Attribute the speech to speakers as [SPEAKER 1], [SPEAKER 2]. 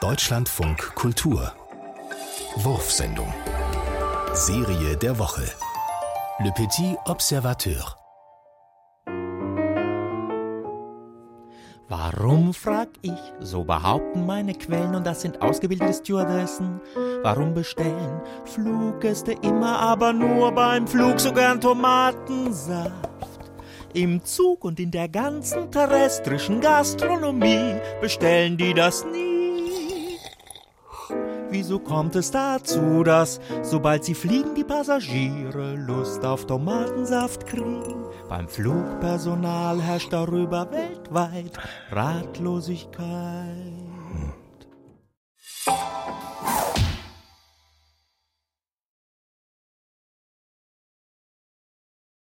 [SPEAKER 1] Deutschlandfunk Kultur. Wurfsendung. Serie der Woche. Le Petit Observateur.
[SPEAKER 2] Warum, frag ich, so behaupten meine Quellen, und das sind ausgebildete Stewardessen. Warum bestellen Fluggäste immer, aber nur beim Flug so gern Tomatensaft? Im Zug und in der ganzen terrestrischen Gastronomie bestellen die das nie. Wieso kommt es dazu, dass sobald sie fliegen, die Passagiere Lust auf Tomatensaft kriegen? Beim Flugpersonal herrscht darüber weltweit Ratlosigkeit.